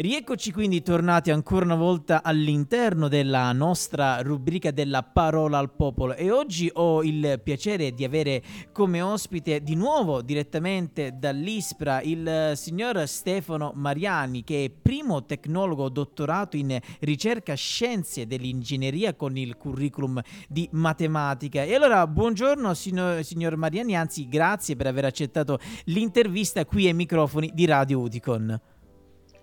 Rieccoci quindi tornati ancora una volta all'interno della nostra rubrica della parola al popolo e oggi ho il piacere di avere come ospite di nuovo direttamente dall'ISPRA il signor Stefano Mariani che è primo tecnologo dottorato in ricerca scienze dell'ingegneria con il curriculum di matematica. E allora buongiorno signor, signor Mariani, anzi grazie per aver accettato l'intervista qui ai microfoni di Radio Udicon.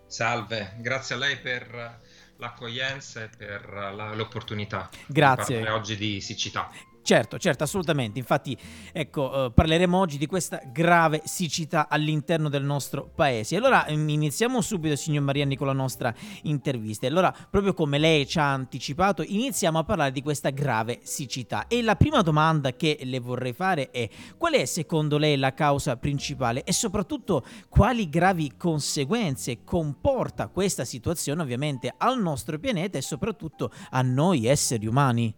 Salve, grazie a lei per l'accoglienza e per la, l'opportunità Grazie. di parlare oggi di siccità. Certo, certo, assolutamente. Infatti, ecco, eh, parleremo oggi di questa grave siccità all'interno del nostro paese. Allora, mm, iniziamo subito, signor Mariani, con la nostra intervista. E allora, proprio come lei ci ha anticipato, iniziamo a parlare di questa grave siccità. E la prima domanda che le vorrei fare è: qual è secondo lei la causa principale e soprattutto quali gravi conseguenze comporta questa situazione, ovviamente, al nostro pianeta e soprattutto a noi esseri umani?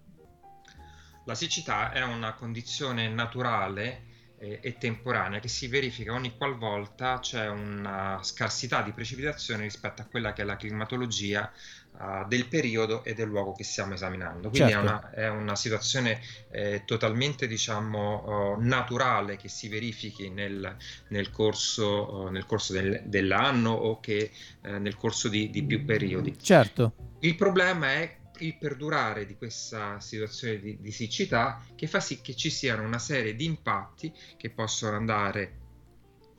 La siccità è una condizione naturale eh, e temporanea che si verifica ogni qualvolta c'è una scarsità di precipitazione rispetto a quella che è la climatologia uh, del periodo e del luogo che stiamo esaminando. Quindi Certo. è, una, è una situazione eh, totalmente diciamo, uh, naturale che si verifichi nel, nel corso, uh, nel corso del- dell'anno o che eh, nel corso di, di più periodi. Certo. Il problema è il perdurare di questa situazione di, di siccità che fa sì che ci siano una serie di impatti che possono andare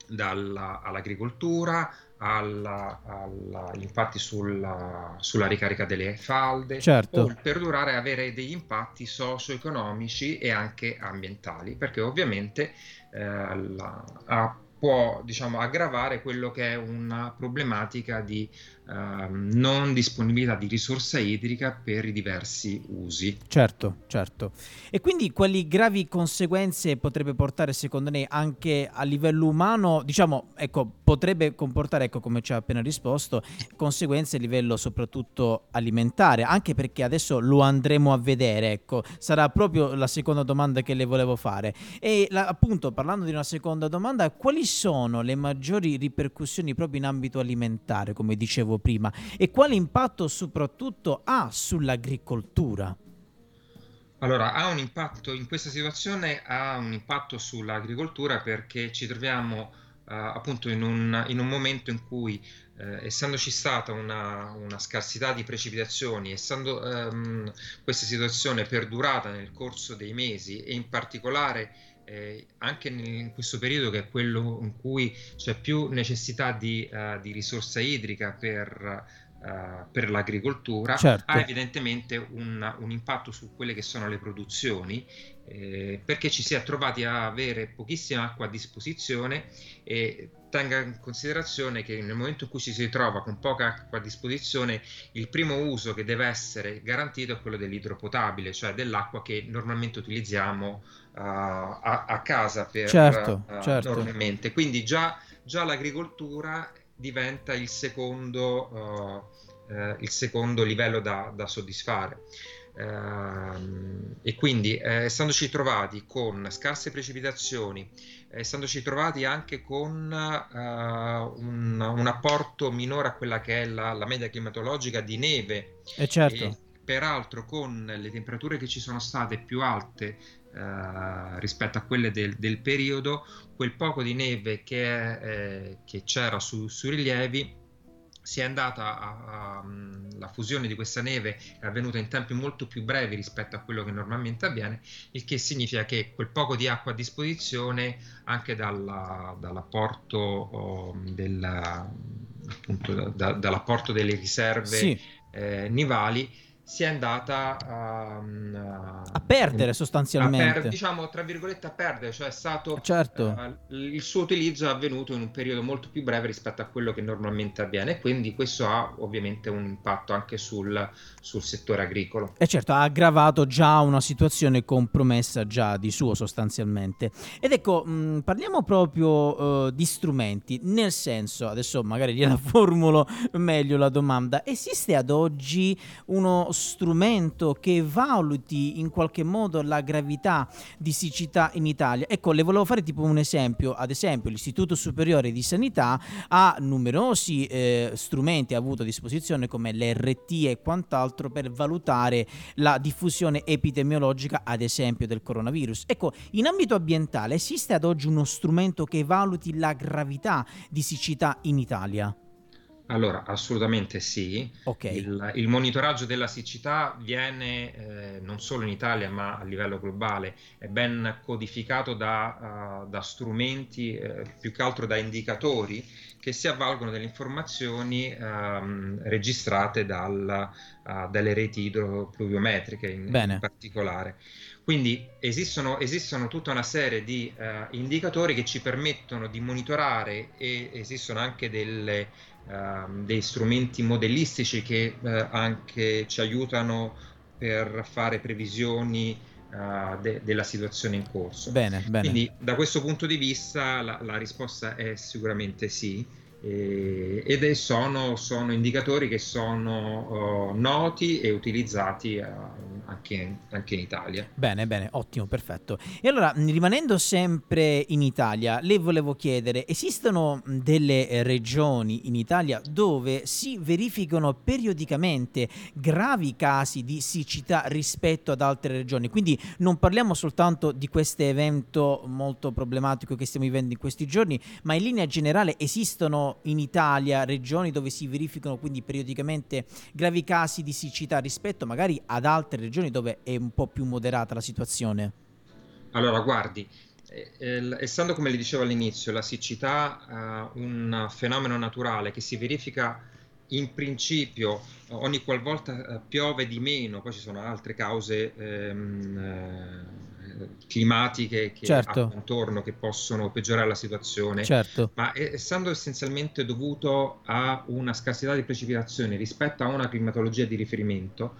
dalla- all'agricoltura, alla- alla- impatti sulla, sulla ricarica delle falde, Certo. o il perdurare e avere degli impatti socio-economici e anche ambientali, perché ovviamente eh, la- ha- può diciamo, aggravare quello che è una problematica di ehm, non disponibilità di risorsa idrica per i diversi usi. Certo, certo. E quindi quali gravi conseguenze potrebbe portare secondo lei anche a livello umano? Diciamo, ecco, potrebbe comportare, ecco, come ci ha appena risposto, conseguenze a livello soprattutto alimentare, anche perché adesso lo andremo a vedere, ecco, sarà proprio la seconda domanda che le volevo fare. E la- appunto, parlando di una seconda domanda, quali sono le maggiori ripercussioni proprio in ambito alimentare, come dicevo prima, e quale impatto soprattutto ha sull'agricoltura? Allora, ha un impatto in questa situazione, ha un impatto sull'agricoltura perché ci troviamo eh, appunto in un, in un momento in cui, eh, essendoci stata una, una scarsità di precipitazioni, essendo ehm, questa situazione perdurata nel corso dei mesi e in particolare eh, anche in questo periodo che è quello in cui c'è più necessità di, eh, di risorsa idrica per, eh, per l'agricoltura, Certo. ha evidentemente un, un impatto su quelle che sono le produzioni, eh, perché ci si è trovati a avere pochissima acqua a disposizione e tenga in considerazione che nel momento in cui ci si trova con poca acqua a disposizione, il primo uso che deve essere garantito è quello dell'idropotabile, cioè dell'acqua che normalmente utilizziamo eh, a, a casa per Certo, eh, certo. normalmente. Quindi già, già l'agricoltura diventa il secondo, eh, eh, il secondo livello da, da soddisfare. Ehm, e quindi, eh, essendoci trovati con scarse precipitazioni, essendoci trovati anche con eh, un, un apporto minore a quella che è la, la media climatologica di neve, E certo. e peraltro con le temperature che ci sono state più alte eh, rispetto a quelle del, del periodo, quel poco di neve che, eh, che c'era su- sui rilievi si è andata a, a- la fusione di questa neve è avvenuta in tempi molto più brevi rispetto a quello che normalmente avviene, il che significa che quel poco di acqua a disposizione anche dalla- dall'apporto oh, del- appunto, da- da- dall'apporto delle riserve Sì, eh, nivali si è andata a, a perdere a sostanzialmente. per- diciamo tra virgolette a perdere, cioè è stato Certo. eh, il suo utilizzo è avvenuto in un periodo molto più breve rispetto a quello che normalmente avviene quindi questo ha ovviamente un impatto anche sul, sul settore agricolo. E certo, ha aggravato già una situazione compromessa già di suo sostanzialmente. Ed ecco, mh, parliamo proprio eh, di strumenti, nel senso, adesso magari gliela formulo meglio la domanda, esiste ad oggi uno strumento che valuti in qualche modo la gravità di siccità in Italia? Ecco, le volevo fare tipo un esempio. Ad esempio, l'Istituto Superiore di Sanità ha numerosi eh, strumenti avuto a disposizione come l'RT e quant'altro per valutare la diffusione epidemiologica, ad esempio, del coronavirus. Ecco, in ambito ambientale esiste ad oggi uno strumento che valuti la gravità di siccità in Italia? Allora, assolutamente sì. Ok. Il, il monitoraggio della siccità viene eh, non solo in Italia ma a livello globale, è ben codificato da, uh, da strumenti, eh, più che altro da indicatori che si avvalgono delle informazioni um, registrate dal, uh, dalle reti idropluviometriche in, in particolare. Quindi esistono, esistono, tutta una serie di uh, indicatori che ci permettono di monitorare e esistono anche delle, uh, dei strumenti modellistici che uh, anche ci aiutano per fare previsioni de- della situazione in corso. Bene, bene. Quindi da questo punto di vista la, la risposta è sicuramente sì. Eh, ed sono, sono, indicatori che sono uh, noti e utilizzati uh, anche, anche, in Italia. Bene, bene, ottimo, perfetto. E allora, rimanendo sempre in Italia, le volevo chiedere, esistono delle regioni in Italia dove si verificano periodicamente gravi casi di siccità rispetto ad altre regioni? Quindi non parliamo soltanto di questo evento molto problematico che stiamo vivendo in questi giorni, ma in linea generale esistono in Italia regioni dove si verificano quindi periodicamente gravi casi di siccità rispetto magari ad altre regioni dove è un po' più moderata la situazione? Allora, guardi, eh, essendo come le dicevo all'inizio, la siccità è uh, un fenomeno naturale che si verifica in principio ogni qualvolta piove di meno, poi ci sono altre cause ehm, eh, climatiche che certo. hanno intorno che possono peggiorare la situazione, certo. ma essendo essenzialmente dovuto a una scarsità di precipitazioni rispetto a una climatologia di riferimento,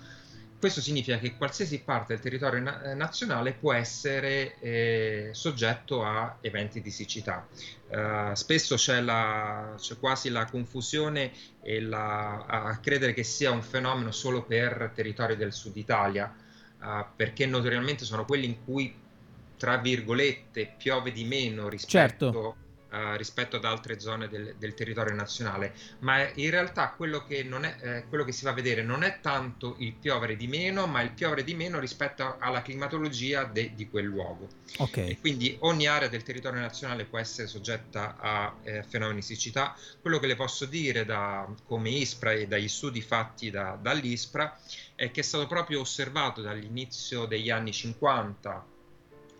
questo significa che qualsiasi parte del territorio na- eh, nazionale può essere eh, soggetto a eventi di siccità. Uh, spesso c'è, la, c'è, quasi la confusione la, a credere che sia un fenomeno solo per territori del sud Italia, uh, perché notoriamente sono quelli in cui, tra virgolette, piove di meno rispetto certo. Uh, rispetto ad altre zone del, del, territorio nazionale, ma in realtà quello che, è, eh, quello che, si va a vedere non è tanto il piovere di meno, ma il piovere di meno rispetto alla climatologia de, di quel luogo. Okay. quindi ogni area del territorio nazionale può essere soggetta a eh, fenomeni di siccità. Quello che le posso dire da, come ISPRA e dagli studi fatti da, dall'ISPRA è che è stato proprio osservato dall'inizio degli anni 50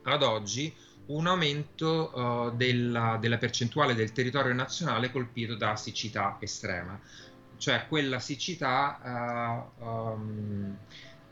ad oggi un aumento uh, della, della, percentuale del territorio nazionale colpito da siccità estrema, cioè quella siccità uh, um,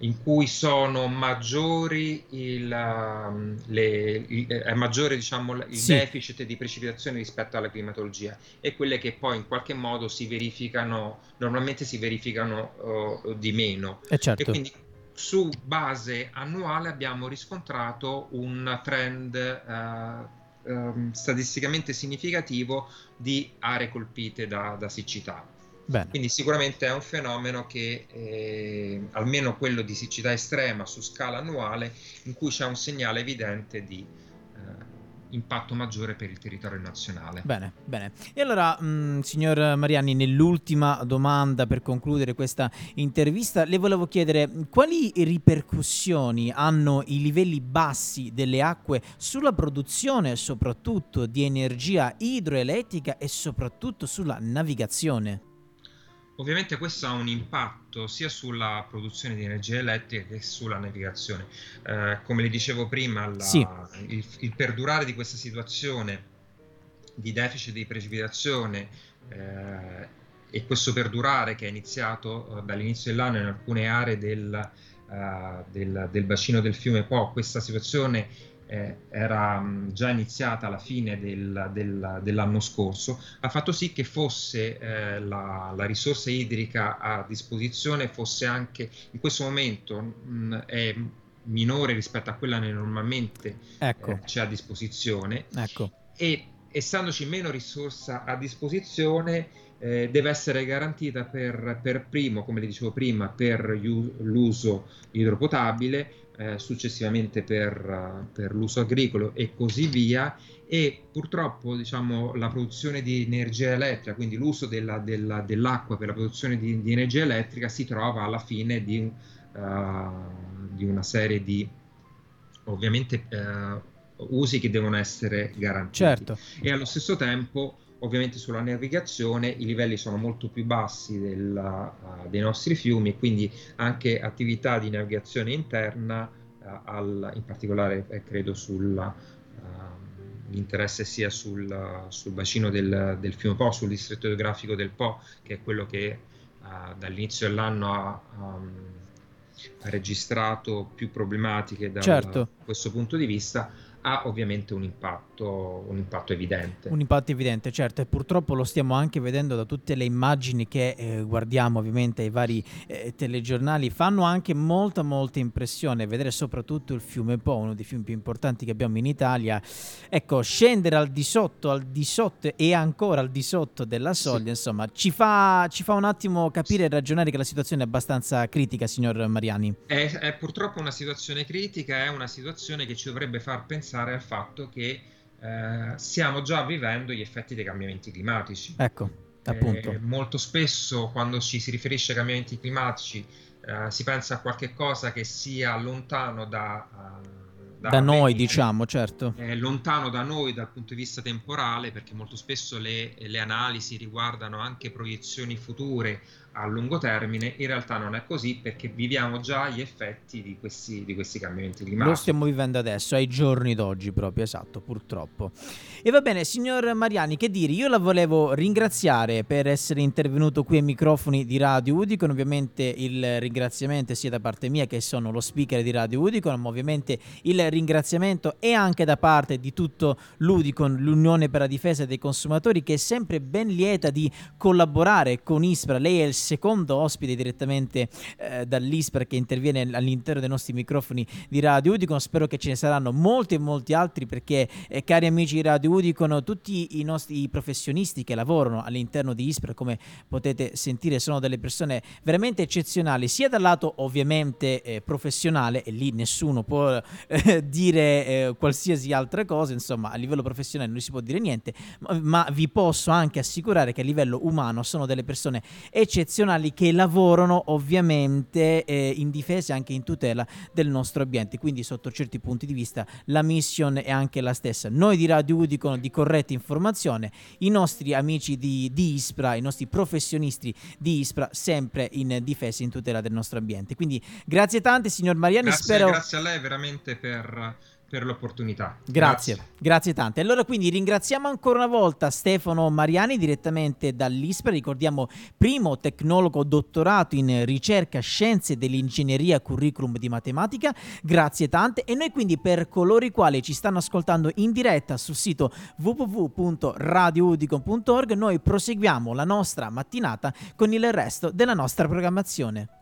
in cui sono maggiori il, um, le, il, è maggiore diciamo, il sì. deficit di precipitazione rispetto alla climatologia e quelle che poi in qualche modo si verificano, normalmente si verificano uh, di meno. E, certo. e quindi su base annuale abbiamo riscontrato un trend uh, um, statisticamente significativo di aree colpite da, da siccità. Bene. Quindi sicuramente è un fenomeno che, eh, almeno quello di siccità estrema su scala annuale, in cui c'è un segnale evidente di impatto maggiore per il territorio nazionale. Bene, bene. E allora, mh, mm, signor Mariani, nell'ultima domanda per concludere questa intervista, le volevo chiedere quali ripercussioni hanno i livelli bassi delle acque sulla produzione soprattutto di energia idroelettrica e soprattutto sulla navigazione? Ovviamente questo ha un impatto sia sulla produzione di energia elettrica che sulla navigazione. Eh, come le dicevo prima, la, sì. il, il, perdurare di questa situazione di deficit di precipitazione eh, e questo perdurare che è iniziato eh, dall'inizio dell'anno in alcune aree del, uh, del, del bacino del fiume Po, questa situazione eh, era mh, già iniziata alla fine del, del, dell'anno scorso, ha fatto sì che fosse eh, la, la, risorsa idrica a disposizione fosse anche in questo momento mh, è minore rispetto a quella che normalmente ecco. eh, c'è a disposizione ecco. e essendoci meno risorsa a disposizione eh, deve essere garantita per, per, primo, come le dicevo prima, per l'uso idropotabile, eh, successivamente per, per, l'uso agricolo e così via. E purtroppo diciamo, la produzione di energia elettrica, quindi l'uso della, della, dell'acqua per la produzione di, di, energia elettrica, si trova alla fine di, uh, di una serie di ovviamente uh, usi che devono essere garantiti. Certo. E allo stesso tempo Ovviamente sulla navigazione i livelli sono molto più bassi della, uh, dei nostri fiumi, quindi anche attività di navigazione interna, uh, al, in particolare eh, credo sulla, l'interesse sia sul, sul bacino del, del, fiume Po, sul distretto geografico del Po, che è quello che dall'inizio dell'anno ha, um, ha, registrato più problematiche da certo. questo punto di vista ha ovviamente un impatto, un impatto, evidente. Un impatto evidente, certo, e purtroppo lo stiamo anche vedendo da tutte le immagini che eh, guardiamo ovviamente ai vari eh, telegiornali, fanno anche molta molta impressione vedere soprattutto il fiume Po, uno dei fiumi più importanti che abbiamo in Italia, ecco, scendere al di sotto, al di sotto e ancora al di sotto della soglia, sì. insomma, ci fa, ci fa, un attimo capire e ragionare che la situazione è abbastanza critica, signor Mariani. È, è purtroppo una situazione critica, è una situazione che ci dovrebbe far pensare pensare al fatto che eh, stiamo già vivendo gli effetti dei cambiamenti climatici. Ecco, appunto. Eh, molto spesso quando ci si riferisce ai cambiamenti climatici eh, si pensa a qualche cosa che sia lontano da... da, da noi, diciamo, certo. lontano da noi dal punto di vista temporale, perché molto spesso le, le analisi riguardano anche proiezioni future a lungo termine, in realtà non è così perché viviamo già gli effetti di questi, di questi cambiamenti climatici. Lo stiamo vivendo adesso, ai giorni d'oggi proprio, esatto, purtroppo. E va bene, signor Mariani, che dire, io la volevo ringraziare per essere intervenuto qui ai microfoni di Radio Udicon, ovviamente il ringraziamento sia da parte mia che sono lo speaker di Radio Udicon, ma ovviamente il ringraziamento è anche da parte di tutto l'Udicon, l'Unione per la difesa dei consumatori, che è sempre ben lieta di collaborare con ISPRA. Lei è il secondo ospite direttamente eh, dall'ISPRA che interviene all'interno dei nostri microfoni di Radio Udicon. Spero che ce ne saranno molti e molti altri perché, eh, cari amici di Radio Udicon, tutti i nostri professionisti che lavorano all'interno di ISPRA, come potete sentire, sono delle persone veramente eccezionali, sia dal lato ovviamente eh, professionale, e lì nessuno può eh, dire eh, qualsiasi altra cosa, insomma, a livello professionale non si può dire niente, ma, ma vi posso anche assicurare che a livello umano sono delle persone eccezionali professionali che lavorano ovviamente eh, in difesa e anche in tutela del nostro ambiente. Quindi sotto certi punti di vista la mission è anche la stessa. Noi di Radio Udicon di corretta informazione, i nostri amici di, di ISPRA, i nostri professionisti di ISPRA sempre in difesa e in tutela del nostro ambiente. Quindi grazie tante signor Mariani. Grazie, spero... grazie a lei veramente per per l'opportunità. Grazie, grazie, grazie tante. Allora quindi ringraziamo ancora una volta Stefano Mariani direttamente dall'ISPRA, ricordiamo primo tecnologo dottorato in ricerca scienze dell'ingegneria curriculum di matematica, grazie tante e noi quindi per coloro i quali ci stanno ascoltando in diretta sul sito www.radioudicon.org noi proseguiamo la nostra mattinata con il resto della nostra programmazione.